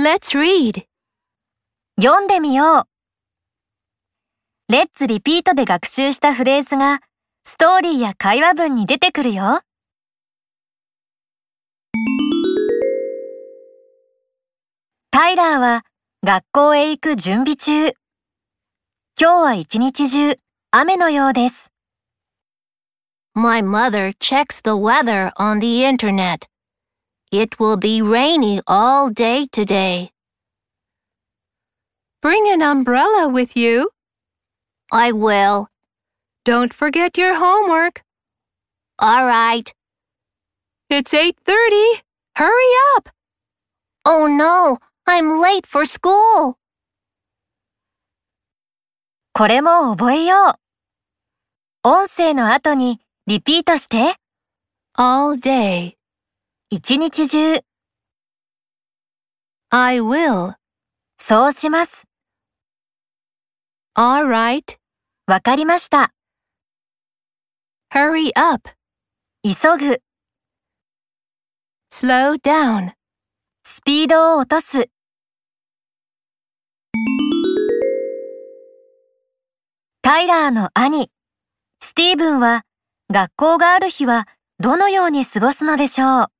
Let's read. 読んでみよう。レッツリピートで学習したフレーズがストーリーや会話文に出てくるよ。タイラーは学校へ行く準備中。今日は一日中雨のようです。My mother checks the weather on the internet. It will be rainy all day today. Bring an umbrella with you. I will. Don't forget your homework. All right. It's 8:30. Hurry up. Oh no, I'm late for school. これも覚えよう。音声の後にリピートして。 All day. 一日中、I will. そうします。alright わかりました。Hurry up. 急ぐ、Slow down. スピードを落とす。タイラーの兄、スティーブンは学校がある日はどのように過ごすのでしょう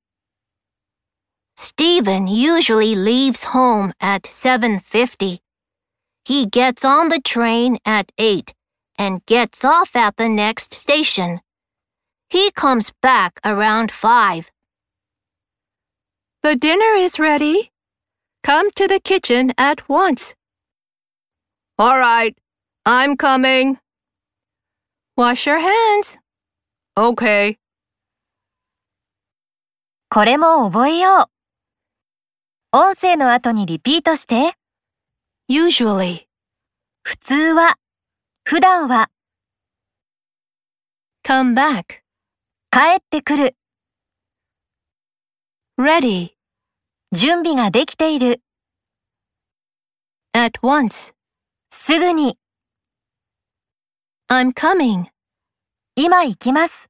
Stephen usually leaves home at 7:50. He gets on the train at 8 and gets off at the next station. He comes back around 5. The dinner is ready. Come to the kitchen at once. All right. I'm coming. Wash your hands. Okay. これも覚えよう。 音声の後にリピートして。Usually. 普通は、普段は、Come back. 帰ってくる、Ready. 準備ができている、At once. すぐに、I'm coming. 今行きます。